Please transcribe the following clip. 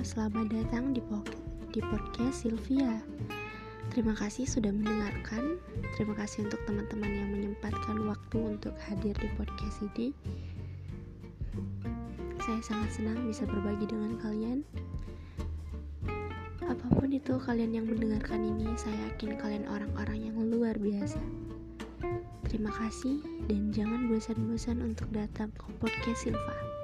selamat datang di, di podcast Sylvia. Terima kasih sudah mendengarkan. Terima kasih untuk teman-teman yang menyempatkan waktu untuk hadir di podcast ini. Saya sangat senang bisa berbagi dengan kalian. Apa pun itu kalian yang mendengarkan ini, saya yakin kalian orang-orang yang luar biasa. Terima kasih dan jangan bosan-bosan untuk datang ke podcast Silva.